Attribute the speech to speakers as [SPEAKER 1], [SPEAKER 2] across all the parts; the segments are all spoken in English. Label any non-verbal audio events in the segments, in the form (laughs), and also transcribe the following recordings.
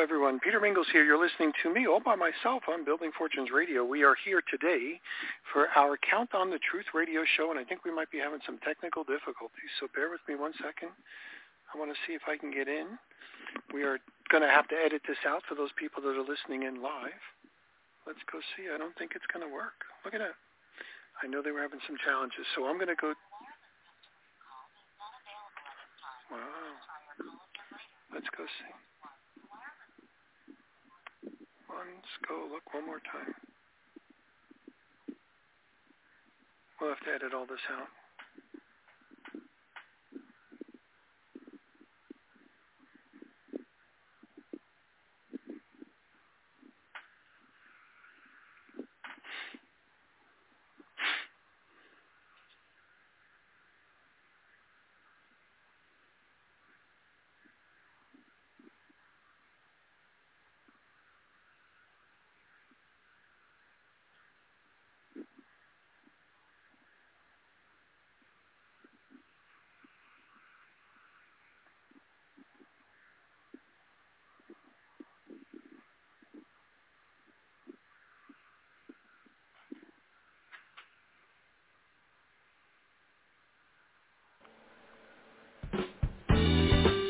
[SPEAKER 1] Everyone. Peter Mingils here. You're listening to me all by myself on Building Fortunes Radio. We are here today for our Count on the Truth radio show, and I think we might be having some technical difficulties, so bear with me one second. I want to see if I can get in. We are going to have to edit this out for those people that are listening in live. Let's go see. I don't think it's going to work. Look at that. I know they were having some challenges, so I'm going to go. Wow. Let's go see. Let's go look one more time. We'll have to edit all this out.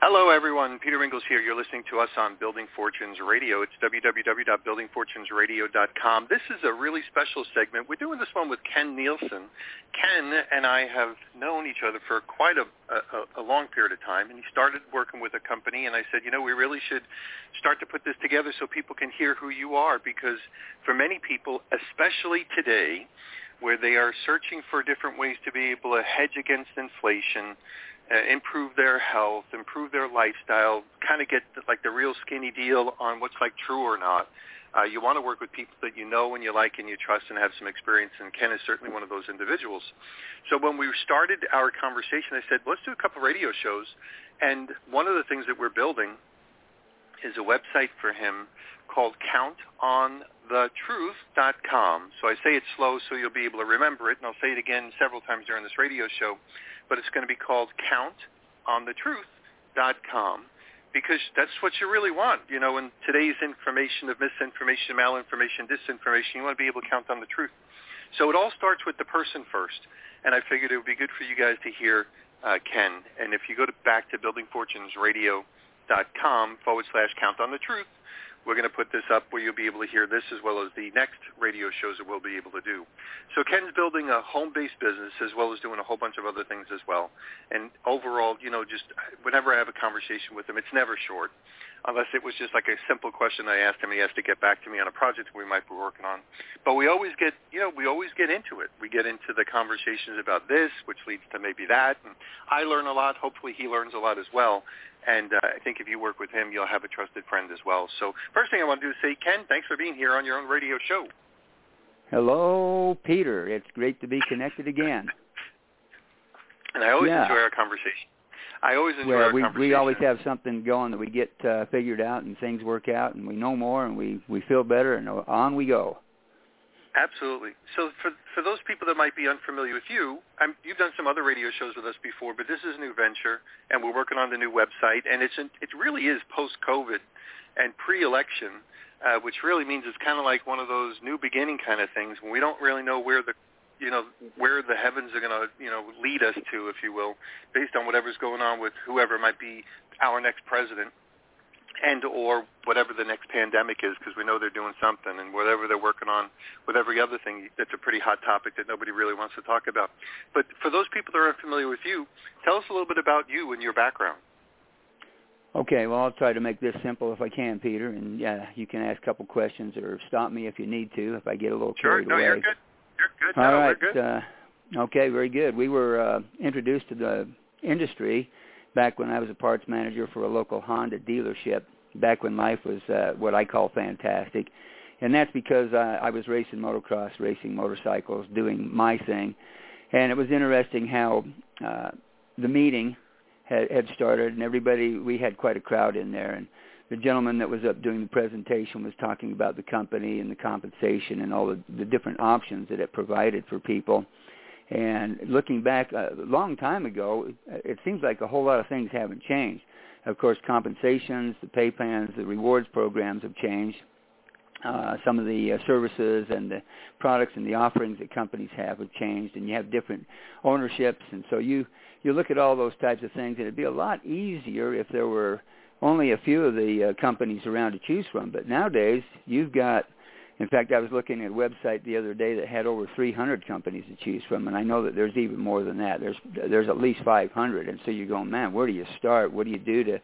[SPEAKER 1] Hello, everyone. Peter Mingils here. You're listening to us on Building Fortunes Radio. It's www.buildingfortunesradio.com. This is a really special segment. We're doing this one with Ken Nielson. Ken and I have known each other for quite a, a, a long period of time, and he started working with a company, and I said, you know, we really should start to put this together so people can hear who you are, because for many people, especially today, where they are searching for different ways to be able to hedge against inflation, improve their health, improve their lifestyle, kind of get like the real skinny deal on what's like true or not. Uh, you want to work with people that you know and you like and you trust and have some experience, and Ken is certainly one of those individuals. So when we started our conversation, I said, let's do a couple radio shows. And one of the things that we're building is a website for him called countonthetruth.com. So I say it slow so you'll be able to remember it, and I'll say it again several times during this radio show but it's going to be called countonthetruth.com because that's what you really want. You know, in today's information of misinformation, malinformation, disinformation, you want to be able to count on the truth. So it all starts with the person first, and I figured it would be good for you guys to hear uh, Ken. And if you go to back to buildingfortunesradio.com forward slash count on the truth, we're going to put this up where you'll be able to hear this as well as the next radio shows that we'll be able to do. So Ken's building a home-based business as well as doing a whole bunch of other things as well. And overall, you know, just whenever I have a conversation with him, it's never short unless it was just like a simple question I asked him. He has to get back to me on a project we might be working on. But we always get, you know, we always get into it. We get into the conversations about this, which leads to maybe that. And I learn a lot. Hopefully he learns a lot as well. And uh, I think if you work with him, you'll have a trusted friend as well. So first thing I want to do is say, Ken, thanks for being here on your own radio show.
[SPEAKER 2] Hello, Peter. It's great to be connected again. (laughs)
[SPEAKER 1] And I always yeah. enjoy our conversation. I always enjoy
[SPEAKER 2] well,
[SPEAKER 1] our
[SPEAKER 2] we,
[SPEAKER 1] conversation.
[SPEAKER 2] We always have something going that we get uh, figured out and things work out and we know more and we, we feel better and on we go.
[SPEAKER 1] Absolutely. So for for those people that might be unfamiliar with you, I'm, you've done some other radio shows with us before, but this is a new venture, and we're working on the new website, and it's it really is post-COVID and pre-election, uh, which really means it's kind of like one of those new beginning kind of things when we don't really know where the you know where the heavens are going to you know lead us to, if you will, based on whatever's going on with whoever might be our next president. And or whatever the next pandemic is because we know they're doing something and whatever they're working on with every other thing that's a pretty hot topic that nobody really wants to talk about. But for those people that are unfamiliar with you tell us a little bit about you and your background.
[SPEAKER 2] Okay well i'll try to make this simple if i can peter and yeah you can ask a couple questions or stop me if you need to if i get a little
[SPEAKER 1] sure.
[SPEAKER 2] carried
[SPEAKER 1] no
[SPEAKER 2] away.
[SPEAKER 1] you're good. You're good.
[SPEAKER 2] All
[SPEAKER 1] no,
[SPEAKER 2] right
[SPEAKER 1] good.
[SPEAKER 2] Uh, okay very good. We were uh, introduced to the industry back when I was a parts manager for a local Honda dealership back when life was uh, what I call fantastic. And that's because uh, I was racing motocross, racing motorcycles, doing my thing. And it was interesting how uh, the meeting had, had started and everybody, we had quite a crowd in there. And the gentleman that was up doing the presentation was talking about the company and the compensation and all the, the different options that it provided for people. And looking back a long time ago, it seems like a whole lot of things haven't changed. Of course, compensations, the pay plans, the rewards programs have changed. Uh, some of the uh, services and the products and the offerings that companies have have changed, and you have different ownerships. And so you you look at all those types of things, and it'd be a lot easier if there were only a few of the uh, companies around to choose from. But nowadays, you've got in fact, I was looking at a website the other day that had over 300 companies to choose from, and I know that there's even more than that. There's there's at least 500, and so you're going, man, where do you start? What do you do to,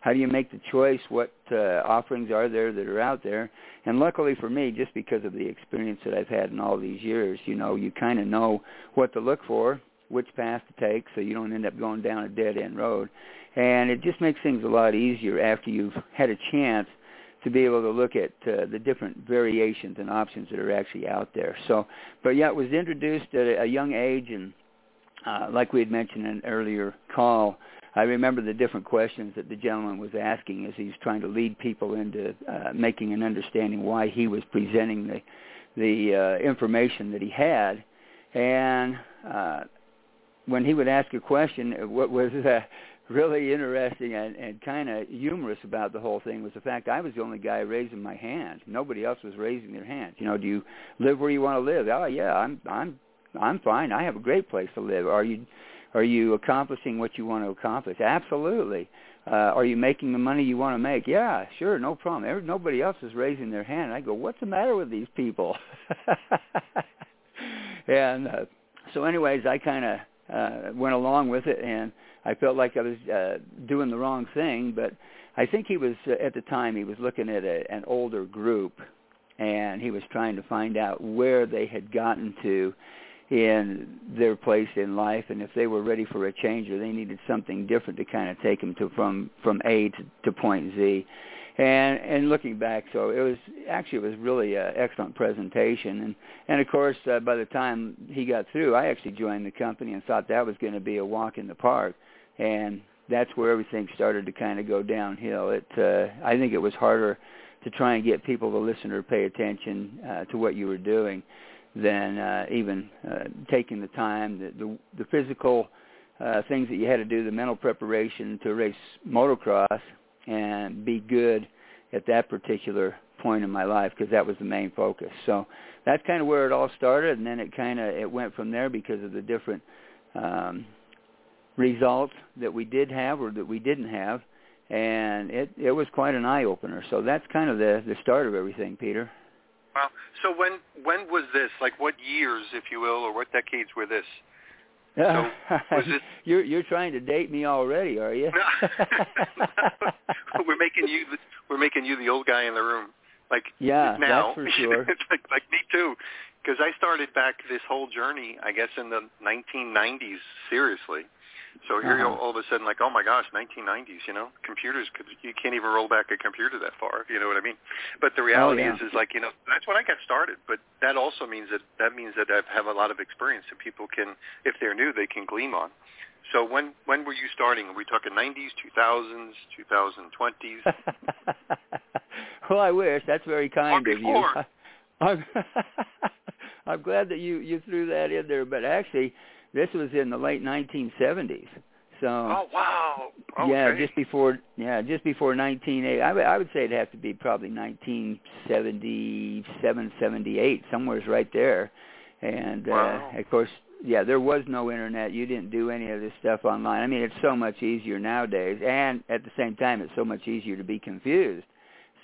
[SPEAKER 2] how do you make the choice? What uh, offerings are there that are out there? And luckily for me, just because of the experience that I've had in all these years, you know, you kind of know what to look for, which path to take, so you don't end up going down a dead end road. And it just makes things a lot easier after you've had a chance to be able to look at uh, the different variations and options that are actually out there. So, but yeah, it was introduced at a, young age, and uh, like we had mentioned in an earlier call, I remember the different questions that the gentleman was asking as he's trying to lead people into uh, making an understanding why he was presenting the the uh, information that he had, and uh, when he would ask a question, what was uh, really interesting and, and kind of humorous about the whole thing was the fact I was the only guy raising my hand. Nobody else was raising their hand. You know, do you live where you want to live? Oh yeah, I'm I'm I'm fine. I have a great place to live. Are you are you accomplishing what you want to accomplish? Absolutely. Uh, are you making the money you want to make? Yeah, sure, no problem. Every, nobody else is raising their hand. I go, what's the matter with these people? (laughs) and uh, so, anyways, I kind of uh, went along with it, and I felt like I was uh, doing the wrong thing, but I think he was uh, at the time he was looking at a, an older group, and he was trying to find out where they had gotten to in their place in life, and if they were ready for a change or they needed something different to kind of take them to from from A to, to point Z. And and looking back, so it was actually it was really an excellent presentation, and and of course uh, by the time he got through, I actually joined the company and thought that was going to be a walk in the park and that's where everything started to kind of go downhill. It uh, I think it was harder to try and get people to listen or pay attention uh, to what you were doing than uh, even uh, taking the time, the the, the physical uh, things that you had to do, the mental preparation to race motocross and be good at that particular point in my life because that was the main focus. So that's kind of where it all started, and then it kind of it went from there because of the different um, results that we did have or that we didn't have, and it it was quite an eye opener. So that's kind of the the start of everything, Peter.
[SPEAKER 1] Wow. So when when was this? Like what years, if you will, or what decades were this? So (laughs) was this...
[SPEAKER 2] you're you're trying to date me already, are you? (laughs)
[SPEAKER 1] we're making you the, we're making you the old guy in the room. Like
[SPEAKER 2] yeah,
[SPEAKER 1] now,
[SPEAKER 2] that's for (laughs) sure.
[SPEAKER 1] like, like me too, because I started back this whole journey, I guess, in the 1990s. Seriously, so here uh-huh. you all of a sudden like, oh my gosh, 1990s, you know, computers could you can't even roll back a computer that far, if you know what I mean. But the reality
[SPEAKER 2] oh, yeah.
[SPEAKER 1] is, is like you know, that's when I got started. But that also means that that means that I have a lot of experience that people can, if they're new, they can glean on. So when when were you starting? Are we talking 90s, 2000s, 2020s?
[SPEAKER 2] well, I wish. That's very kind of you. (laughs) I'm, (laughs) I'm glad that you you threw that in there, but actually this was in the late 1970s. So
[SPEAKER 1] Oh wow. Okay.
[SPEAKER 2] Yeah, just before yeah, just before 1980. I would would say it'd have to be probably 1977, 78, somewhere's right there. And
[SPEAKER 1] wow.
[SPEAKER 2] uh of course yeah, there was no internet. You didn't do any of this stuff online. I mean, it's so much easier nowadays, and at the same time, it's so much easier to be confused.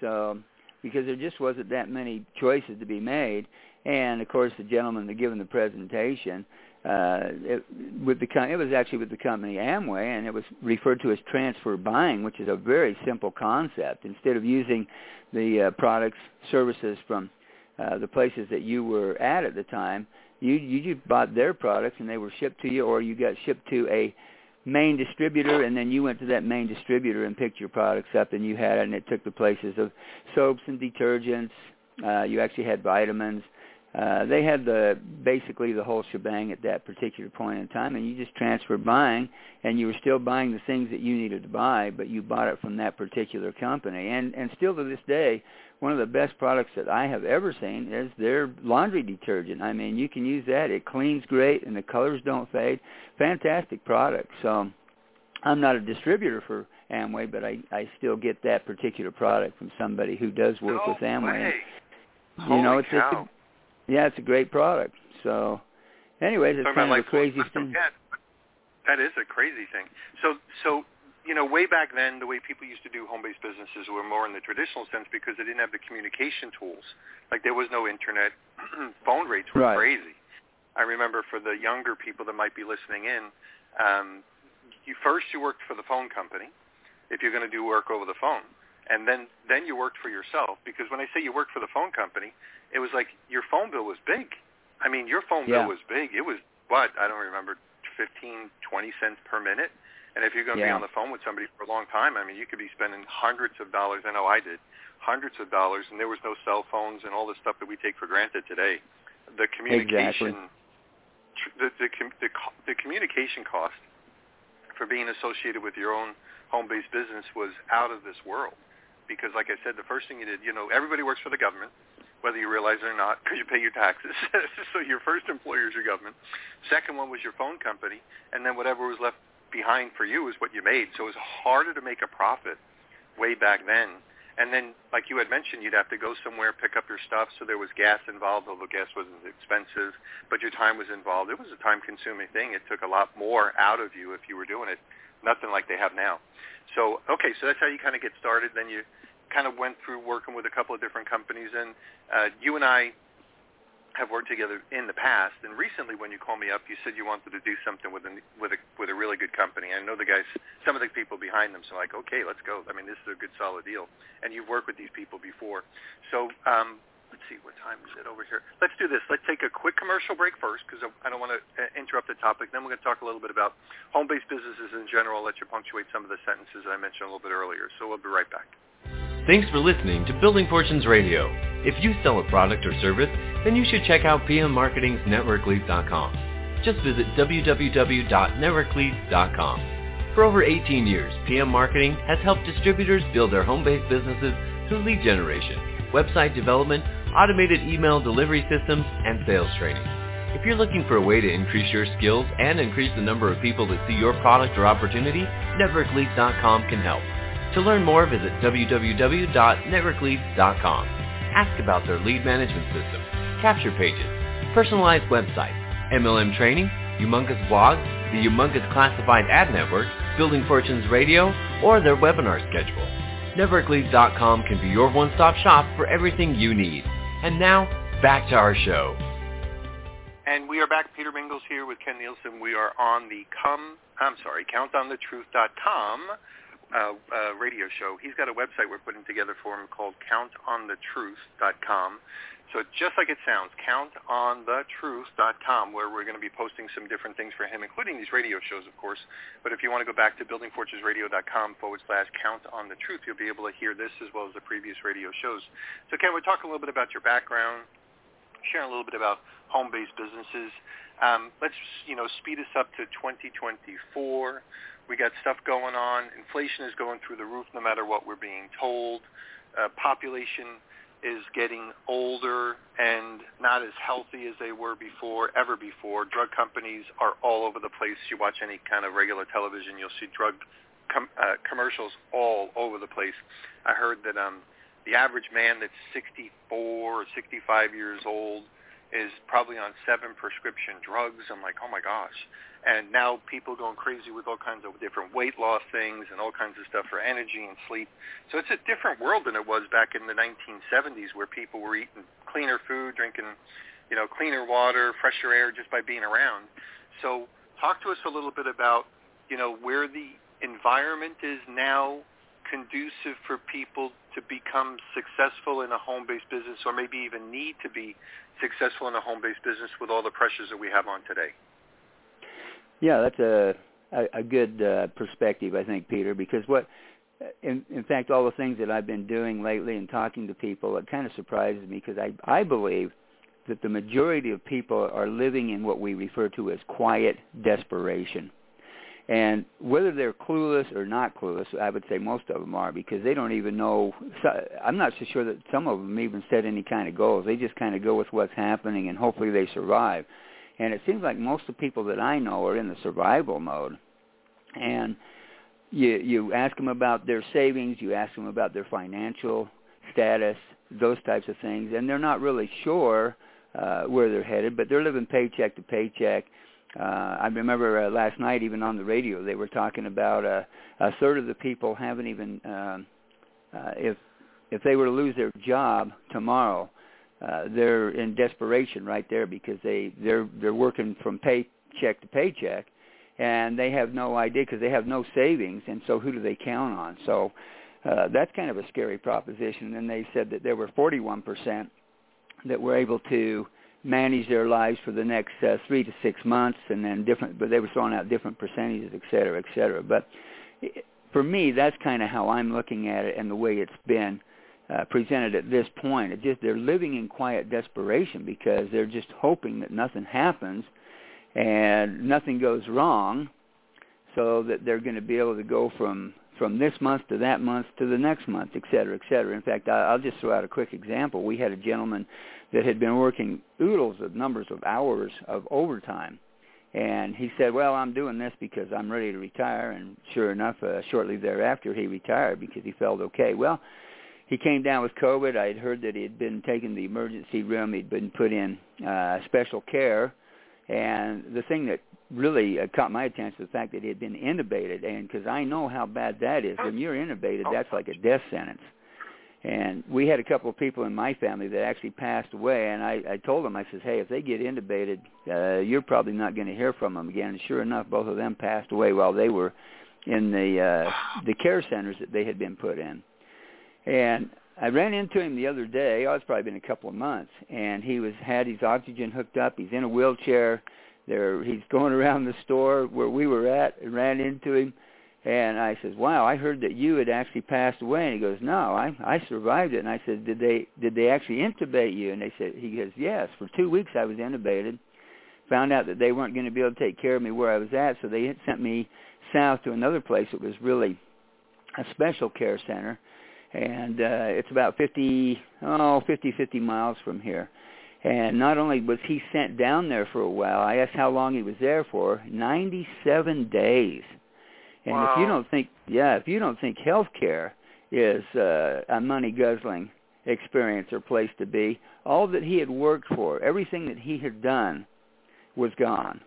[SPEAKER 2] So, because there just wasn't that many choices to be made, and of course, the gentleman that given the presentation, uh, it, with the it was actually with the company Amway, and it was referred to as transfer buying, which is a very simple concept. Instead of using the uh, products services from uh, the places that you were at at the time, you you just bought their products and they were shipped to you, or you got shipped to a main distributor and then you went to that main distributor and picked your products up and you had it and it took the places of soaps and detergents. Uh, you actually had vitamins. Uh, they had the basically the whole shebang at that particular point in time, and you just transferred buying, and you were still buying the things that you needed to buy, but you bought it from that particular company. And and still to this day, one of the best products that I have ever seen is their laundry detergent. I mean, you can use that; it cleans great, and the colors don't fade. Fantastic product. So, I'm not a distributor for Amway, but I I still get that particular product from somebody who does work
[SPEAKER 1] no
[SPEAKER 2] with Amway.
[SPEAKER 1] Way.
[SPEAKER 2] And, you know, it's
[SPEAKER 1] cow.
[SPEAKER 2] just a, yeah, it's a great product. So, anyways, it's kind of a crazy
[SPEAKER 1] like,
[SPEAKER 2] thing.
[SPEAKER 1] Yeah, that is a crazy thing. So, so you know, way back then, the way people used to do home-based businesses were more in the traditional sense because they didn't have the communication tools. Like there was no internet. (clears throat) Phone rates were
[SPEAKER 2] Right.
[SPEAKER 1] crazy. I remember for the younger people that might be listening in, um, you first you worked for the phone company if you're going to do work over the phone, and then then you worked for yourself because when I say you worked for the phone company, it was like your phone bill was big. I mean, your phone
[SPEAKER 2] Yeah.
[SPEAKER 1] bill was big. It was what I don't remember, fifteen, twenty cents per minute. And if you're going to be on the phone with somebody for a long time, I mean, you could be spending hundreds of dollars. I know I did, hundreds of dollars, and there was no cell phones and all the stuff that we take for granted today. The communication, tr- the the, com- the the communication cost for being associated with your own home-based business was out of this world. Because, like I said, the first thing you did, you know, everybody works for the government, whether you realize it or not, because you pay your taxes. (laughs) so your first employer is your government. Second one was your phone company, and then whatever was left behind for you is what you made. So it was harder to make a profit way back then. And then, like you had mentioned, you'd have to go somewhere, pick up your stuff. So there was gas involved, although gas wasn't expensive, but your time was involved. It was a time-consuming thing. It took a lot more out of you if you were doing it. Nothing like they have now. So, okay, so that's how you kind of get started. Then you kind of went through working with a couple of different companies. And uh, you and I have worked together in the past, and recently when you called me up, you said you wanted to do something with a with a with a really good company. I know the guys, some of the people behind them, so like, okay, let's go. I mean, this is a good solid deal, and you've worked with these people before. So um, let's see, what time is it over here? Let's do this. Let's take a quick commercial break first because I don't want to uh, interrupt the topic. Then we're going to talk a little bit about home-based businesses in general. I'll let you punctuate some of the sentences that I mentioned a little bit earlier. So we'll be right back.
[SPEAKER 3] Thanks for listening to Building Fortunes Radio. If you sell a product or service, then you should check out PM Marketing's NetworkLeads.com. Just visit www.networkleads.com. For over 18 years, PM Marketing has helped distributors build their home-based businesses through lead generation, website development, automated email delivery systems, and sales training. If you're looking for a way to increase your skills and increase the number of people that see your product or opportunity, NetworkLeads.com can help. To learn more, visit www.networkleads.com. Ask about their lead management system, capture pages, personalized websites, MLM training, humongous blog, the humongous classified ad network, Building Fortunes Radio, or their webinar schedule. NetworkLeads.com can be your one-stop shop for everything you need. And now, back to our show.
[SPEAKER 1] And we are back. Peter Mingils here with Ken Nielson. We are on the come, I'm sorry, countonthetruth.com uh, uh, radio show. He's got a website we're putting together for him called countonthetruth.com. So just like it sounds, countonthetruth.com, where we're going to be posting some different things for him, including these radio shows, of course. But if you want to go back to buildingfortunesradio.com forward slash count on the truth, you'll be able to hear this as well as the previous radio shows. So Ken, we're talking a little bit about your background, sharing a little bit about home-based businesses. Um, let's, you know, speed us up to 2024. We got stuff going on. Inflation is going through the roof no matter what we're being told. Uh, population is getting older and not as healthy as they were before, ever before. Drug companies are all over the place. You watch any kind of regular television, you'll see drug com- uh, commercials all over the place. I heard that um, the average man that's 64 or 65 years old is probably on seven prescription drugs. I'm like, oh my gosh. And now people going crazy with all kinds of different weight loss things and all kinds of stuff for energy and sleep. So it's a different world than it was back in the 1970s where people were eating cleaner food, drinking, you know, cleaner water, fresher air just by being around. So talk to us a little bit about, you know, where the environment is now conducive for people to become successful in a home-based business or maybe even need to be successful in a home-based business with all the pressures that we have on today?
[SPEAKER 2] Yeah, that's a a, a good uh, perspective, I think, Peter, because what in, in fact, all the things that I've been doing lately and talking to people, it kind of surprises me because I, I believe that the majority of people are living in what we refer to as quiet desperation. And whether they're clueless or not clueless, I would say most of them are because they don't even know. I'm not so sure that some of them even set any kind of goals. They just kind of go with what's happening and hopefully they survive. And it seems like most of the people that I know are in the survival mode. And you you ask them about their savings, you ask them about their financial status, those types of things, and they're not really sure uh, where they're headed, but they're living paycheck to paycheck uh, I remember uh, last night, even on the radio, they were talking about uh, a third of the people haven't even, um, uh, if if they were to lose their job tomorrow, uh, they're in desperation right there because they they're they're working from paycheck to paycheck, and they have no idea because they have no savings, and so who do they count on? So uh, that's kind of a scary proposition. And they said that there were 41 percent that were able to manage their lives for the next uh, three to six months, and then different. But they were throwing out different percentages, et cetera, et cetera. But for me, that's kind of how I'm looking at it, and the way it's been uh, presented at this point. It just they're living in quiet desperation because they're just hoping that nothing happens and nothing goes wrong, so that they're going to be able to go from from this month to that month to the next month, et cetera, et cetera. In fact, I'll just throw out a quick example. We had a gentleman that had been working oodles of numbers of hours of overtime. And he said, well, I'm doing this because I'm ready to retire. And sure enough, uh, shortly thereafter, he retired because he felt okay. Well, he came down with COVID. I had heard that he had been taken to the emergency room. He'd been put in uh, special care. And the thing that really uh, caught my attention was the fact that he had been intubated. And because I know how bad that is. When you're intubated, that's like a death sentence. And we had a couple of people in my family that actually passed away, and I, I told them, I says, hey, if they get intubated, uh, you're probably not going to hear from them again. And sure enough, both of them passed away while they were in the uh, the care centers that they had been put in. And I ran into him the other day. Oh, it's probably been a couple of months, and he was had his oxygen hooked up. He's in a wheelchair. There, he's (laughs) going around the store where we were at, and ran into him and I says, "Wow, I heard that you had actually passed away." And he goes, "No, I I survived it." And I said, "Did they did they actually intubate you?" And they said, "He goes, yes. For two weeks I was intubated. Found out that they weren't going to be able to take care of me where I was at, so they sent me south to another place that was really a special care center, and uh, it's about fifty oh fifty fifty miles from here." And not only was he sent down there for a while, I asked how long he was there for. Ninety-seven days. And
[SPEAKER 1] wow.
[SPEAKER 2] if you don't think, yeah, if you don't think healthcare is uh, a money guzzling experience or place to be, all that he had worked for, everything that he had done, was gone.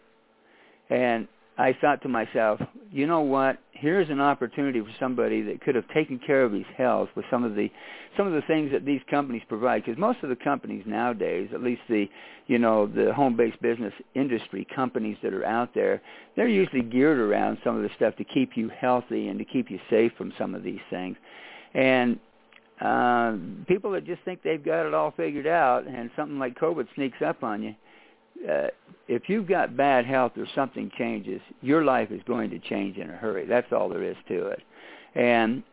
[SPEAKER 2] And I thought to myself, you know what? Here's an opportunity for somebody that could have taken care of his health with some of the some of the things that these companies provide. Because most of the companies nowadays, at least the you know the home-based business industry companies that are out there, they're usually geared around some of the stuff to keep you healthy and to keep you safe from some of these things. And uh, people that just think they've got it all figured out, and something like COVID sneaks up on you uh, if you've got bad health or something changes, your life is going to change in a hurry. That's all there is to it. And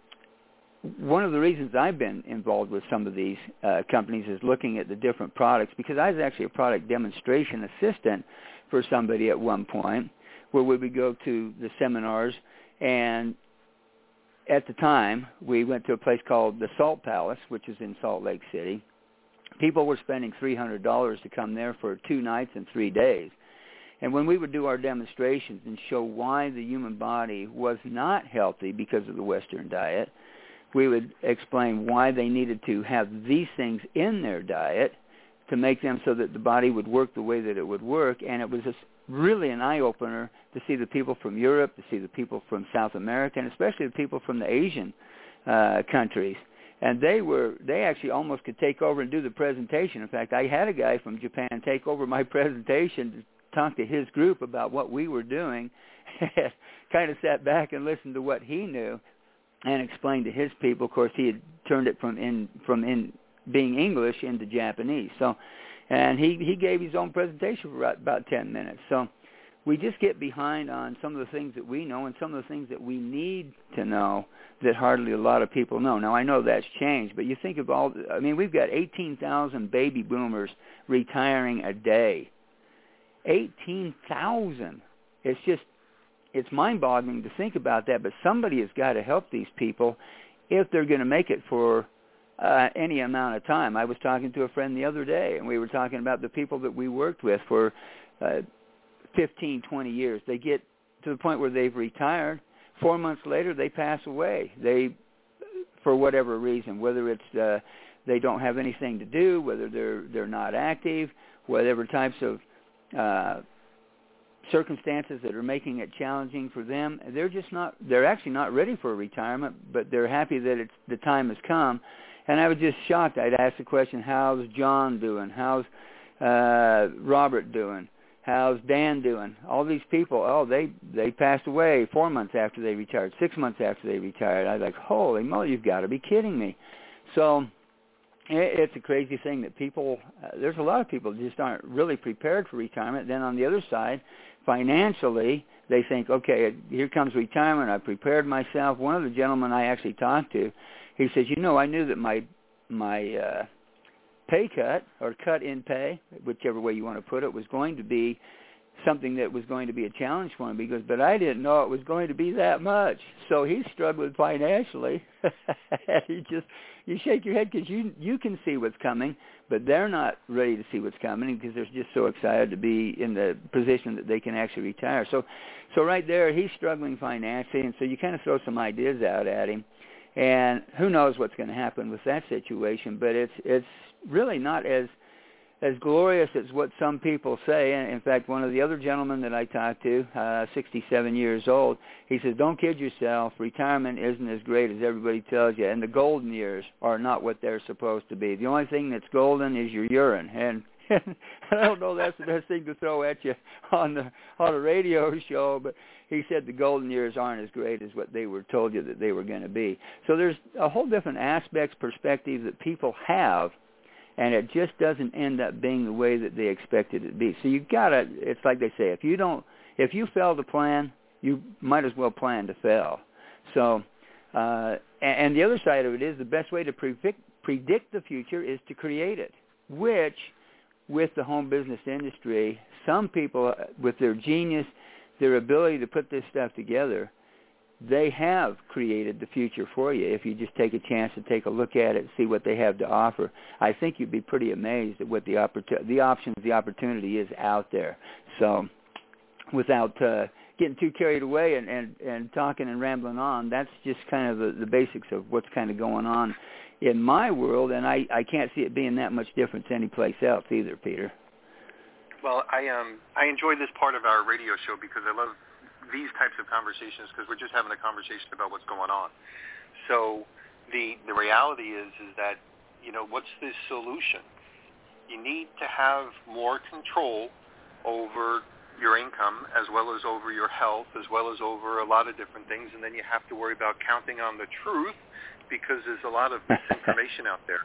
[SPEAKER 2] one of the reasons I've been involved with some of these uh, companies is looking at the different products because I was actually a product demonstration assistant for somebody at one point where we would go to the seminars and at the time we went to a place called the Salt Palace which is in Salt Lake City people were spending $300 to come there for two nights and three days. And when we would do our demonstrations and show why the human body was not healthy because of the Western diet, we would explain why they needed to have these things in their diet to make them so that the body would work the way that it would work. And it was just really an eye opener to see the people from Europe, to see the people from South America, and especially the people from the Asian uh, countries. And they were they actually almost could take over and do the presentation. In fact, I had a guy from Japan take over my (laughs) presentation to talk to his group about what we were doing. (laughs) kind of sat back and listened to what he knew and explained to his people. Of course, he had turned it from in from in being English into Japanese. So, and he he gave his own presentation for about, about ten minutes. So, we just get behind on some of the things that we know and some of the things that we need to know that hardly a lot of people know. Now I know that's changed, but you think of all I mean we've got 18,000 baby boomers retiring a day. 18,000. It's just it's mind-boggling to think about that, but somebody has got to help these people if they're going to make it for uh, any amount of time. I was talking to a friend the other day, and we were talking about the people that we worked with for uh, 15, 20 years. They get to the point where they've retired. Four months later, they pass away. They, for whatever reason, whether it's uh, they don't have anything to do, whether they're they're not active, whatever types of uh, circumstances that are making it challenging for them. They're just not. They're actually not ready for retirement, but they're happy that it's the time has come. And I was just shocked. I'd ask the question, "How's John doing? How's uh, Robert doing? How's Dan doing? All these people, oh, they they passed away four months after they retired, six months after they retired. I was like, holy moly, you've got to be kidding me. So it, it's a crazy thing that people. Uh, there's a lot of people just aren't really prepared for retirement. Then on the other side, financially, they think, okay, here comes retirement. I prepared myself. One of the gentlemen I actually talked to, he says, you know, I knew that my my uh, pay cut or cut in pay, whichever way you want to put it, was going to be something that was going to be a challenge for him because but I didn't know it was going to be that much. So he's struggling financially. (laughs) he just you shake your head because you you can see what's coming, but they're not ready to see what's coming because they're just so excited to be in the position that they can actually retire. So so right there he's struggling financially, and so you kind of throw some ideas out at him, and who knows what's going to happen with that situation. But it's it's really not as as glorious as what some people say. And in fact, one of the other gentlemen that I talked to, uh, 67 years old, he says, "Don't kid yourself. Retirement isn't as great as everybody tells you, and the golden years are not what they're supposed to be. The only thing that's golden is your urine." And (laughs) I don't know that's the best thing to throw at you on the on a radio show, but he said the golden years aren't as great as what they were told you that they were going to be. So there's a whole different aspects, perspective that people have and it just doesn't end up being the way that they expected it to be. So you gotta. It's like they say, if you don't, if you fail to plan, you might as well plan to fail. So, uh, and, and the other side of it is the best way to predict predict the future is to create it, which with the home business industry, some people uh, with their genius, their ability to put this stuff together, they have created the future for you if you just take a chance to take a look at it and see what they have to offer. I think you'd be pretty amazed at what the opportunity the options the opportunity is out there. So without uh getting too carried away and and and talking and rambling on that's just kind of the, the basics of what's kind of going on in my world and i i can't see it being that much different to anyplace else either peter
[SPEAKER 1] well i um i enjoy this part of our radio show because i love these types of conversations because we're just having a conversation about what's going on. So the the reality is is that you know what's the solution? You need to have more control over your income as well as over your health as well as over a lot of different things and then you have to worry about counting on the truth because there's a lot of (laughs) misinformation out there.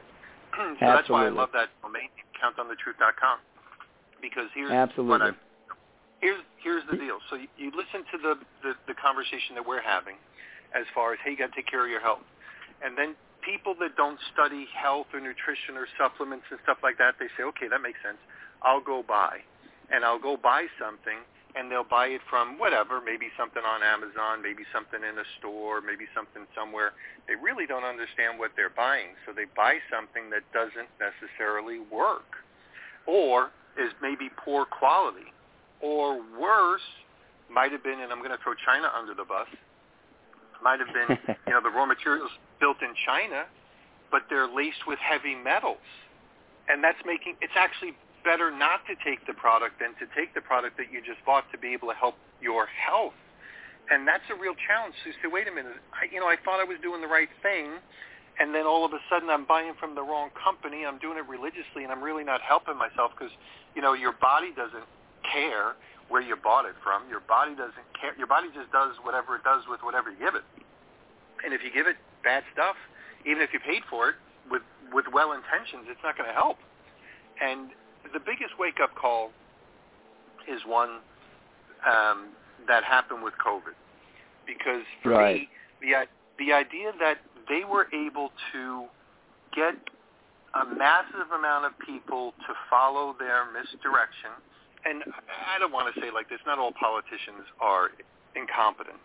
[SPEAKER 1] (clears throat) so
[SPEAKER 2] Absolutely.
[SPEAKER 1] that's why I love that domain countonthetruth.com because here's
[SPEAKER 2] Absolutely.
[SPEAKER 1] what I've here's here's the deal. So you, you listen to the, the the conversation that we're having, as far as hey, you got to take care of your health, and then people that don't study health or nutrition or supplements and stuff like that, they say, okay, that makes sense. I'll go buy, and I'll go buy something, and they'll buy it from whatever, maybe something on Amazon, maybe something in a store, maybe something somewhere. They really don't understand what they're buying, so they buy something that doesn't necessarily work, or is maybe poor quality or worse, might have been, and I'm going to throw China under the bus, might have been, (laughs) you know, the raw materials built in China, but they're laced with heavy metals. and that's making it's actually better not to take the product than to take the product that you just bought to be able to help your health. And that's a real challenge. So you say, wait a minute, I, you know, I thought I was doing the right thing, and then all of a sudden I'm buying from the wrong company. I'm doing it religiously, and I'm really not helping myself because, you know, your body doesn't care where you bought it from. Your body doesn't care. Your body just does whatever it does with whatever you give it. And if you give it bad stuff, even if you paid for it with with well intentions, it's not going to help. And the biggest wake up call is one um, that happened with COVID, because for
[SPEAKER 2] right.
[SPEAKER 1] me, the the idea that they were able to get a massive amount of people to follow their misdirection, and I don't want to say like this. Not all politicians are incompetent,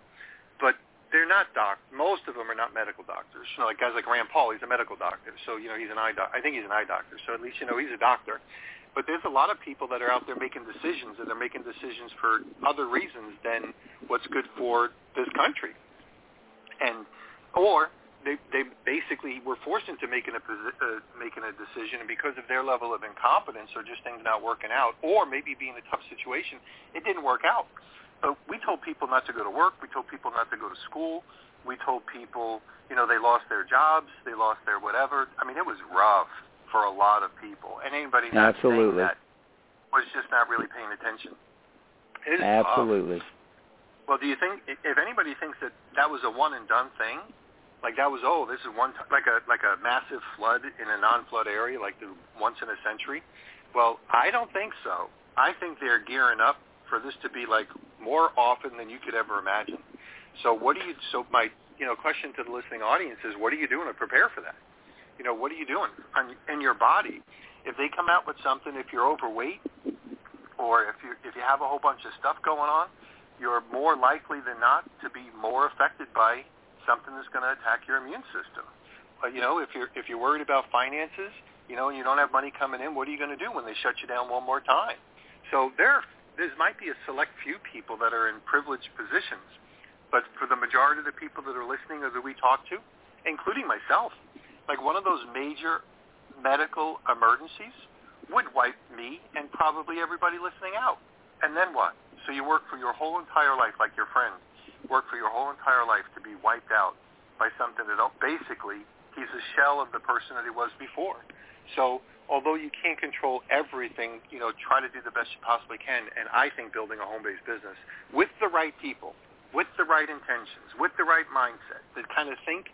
[SPEAKER 1] but they're not doc. Most of them are not medical doctors. You know, like guys like Rand Paul, he's a medical doctor, so you know he's an eye doc. I think he's an eye doctor, so at least you know he's a doctor. But there's a lot of people that are out there making decisions, and they're making decisions for other reasons than what's good for this country. And or they they basically were forced into making a uh, making a decision, and because of their level of incompetence or just things not working out, or maybe being a tough situation, it didn't work out. But we told people not to go to work. We told people not to go to school. We told people, you know, they lost their jobs, they lost their whatever. I mean, it was rough for a lot of people, and anybody not
[SPEAKER 2] Absolutely.
[SPEAKER 1] that was just not really paying attention. It is uh,
[SPEAKER 2] Absolutely.
[SPEAKER 1] Tough. Well, do you think if anybody thinks that that was a one and done thing, like that was oh this is one t- like a like a massive flood in a non-flood area like the once in a century? Well, I don't think so. I think they're gearing up for this to be like more often than you could ever imagine. So what do you? So my you know question to the listening audience is, what are you doing to prepare for that? You know, what are you doing on, in your body? If they come out with something, if you're overweight, or if you if you have a whole bunch of stuff going on, you're more likely than not to be more affected by something that's going to attack your immune system. But you know, if you're if you're worried about finances, you know, and you don't have money coming in, what are you going to do when they shut you down one more time? So there, there might be a select few people that are in privileged positions, but for the majority of the people that are listening or that we talk to, including myself, like one of those major medical emergencies would wipe me and probably everybody listening out. And then what? So you work for your whole entire life, like your friend, work for your whole entire life to be wiped out by something that basically he's a shell of the person that he was before. So although you can't control everything, you know, try to do the best you possibly can. And I think building a home-based business with the right people, with the right intentions, with the right mindset, that kind of think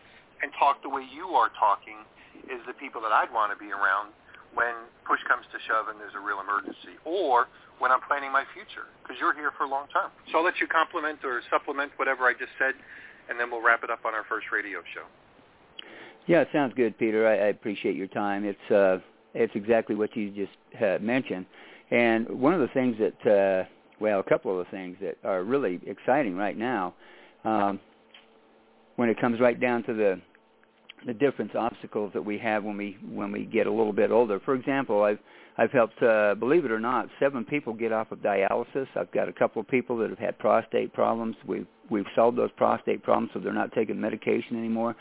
[SPEAKER 1] and talk the way you are talking is the people that I'd want to be around when push comes to shove and there's a real emergency or when I'm planning my future because you're here for a long term. So I'll let you compliment or supplement whatever I just said and then we'll wrap it up on our first radio show.
[SPEAKER 2] Yeah, it sounds good, Peter. I, I appreciate your time. It's uh, it's exactly what you just uh, mentioned, and one of the things that, uh, well, a couple of the things that are really exciting right now, um, when it comes right down to the the different obstacles that we have when we when we get a little bit older. For example, I've I've helped, uh, believe it or not, seven people get off of dialysis. I've got a couple of people that have had prostate problems. We've we've solved those prostate problems, so they're not taking medication anymore.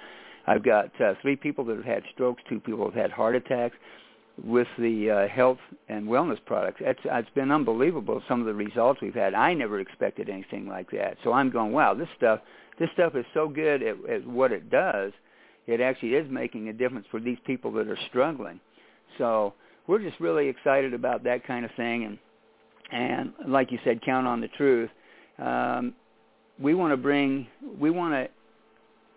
[SPEAKER 2] I've got uh, three people that have had strokes. Two people have had heart attacks. With the uh, health and wellness products, it's, it's been unbelievable. Some of the results we've had. I never expected anything like that. So I'm going, wow, this stuff, this stuff is so good at, at what it does it actually is making a difference for these people that are struggling. So we're just really excited about that kind of thing, and and like you said, count on the truth. Um, we want to bring, we want to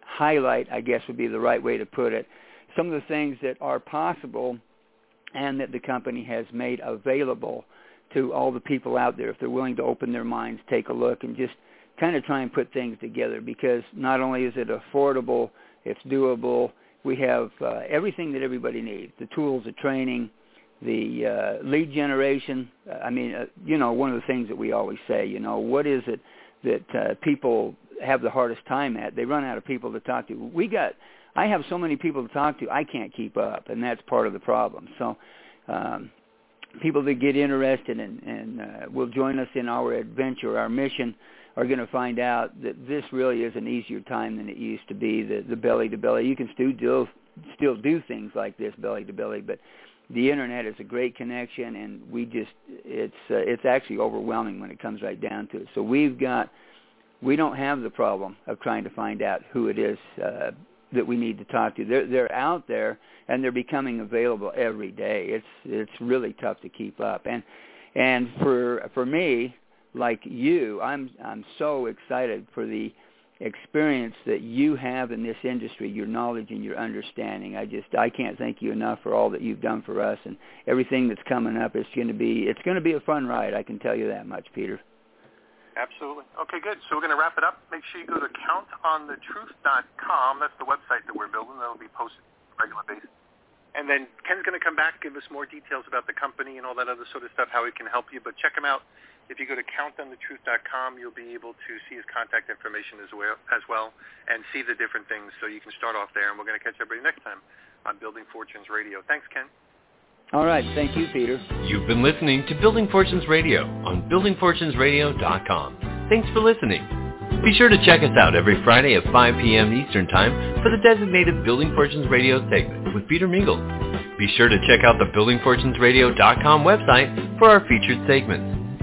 [SPEAKER 2] highlight, I guess would be the right way to put it, some of the things that are possible and that the company has made available to all the people out there if they're willing to open their minds, take a look, and just kind of try and put things together because not only is it affordable it's doable. We have uh, everything that everybody needs: the tools, the training, the uh, lead generation. I mean, uh, you know, one of the things that we always say, you know, what is it that uh, people have the hardest time at? They run out of people to talk to. We got, I have so many people to talk to, I can't keep up, and that's part of the problem. So. Um, people that get interested and, and uh, will join us in our adventure, our mission, are going to find out that this really is an easier time than it used to be. The the belly to belly, you can still do still do things like this belly to belly, but the internet is a great connection, and we just it's uh, it's actually overwhelming when it comes right down to it. So we've got we don't have the problem of trying to find out who it is uh, that we need to talk to. They're they're out there and they're becoming available every day. It's it's really tough to keep up. And and for for me, like you, I'm I'm so excited for the experience that you have in this industry, your knowledge and your understanding. I just I can't thank you enough for all that you've done for us and everything that's coming up. It's going to be it's going to be a fun ride. I can tell you that much, Peter.
[SPEAKER 1] Absolutely. Okay, good. So we're going to wrap it up. Make sure you go to countonthetruth.com. That's the website that we're building. That'll be posted on a regular basis. And then Ken's going to come back, give us more details about the company and all that other sort of stuff, how he can help you. But check him out. If you go to countonthetruth.com, you'll be able to see his contact information as well, as well and see the different things. So you can start off there. And we're going to catch everybody next time on Building Fortunes Radio. Thanks, Ken.
[SPEAKER 2] All right. Thank you, Peter.
[SPEAKER 3] You've been listening to Building Fortunes Radio on buildingfortunesradio.com. Thanks for listening. Be sure to check us out every Friday at 5 p.m. Eastern Time for the designated Building Fortunes Radio segment with Peter Mingils. Be sure to check out the buildingfortunesradio.com website for our featured segments.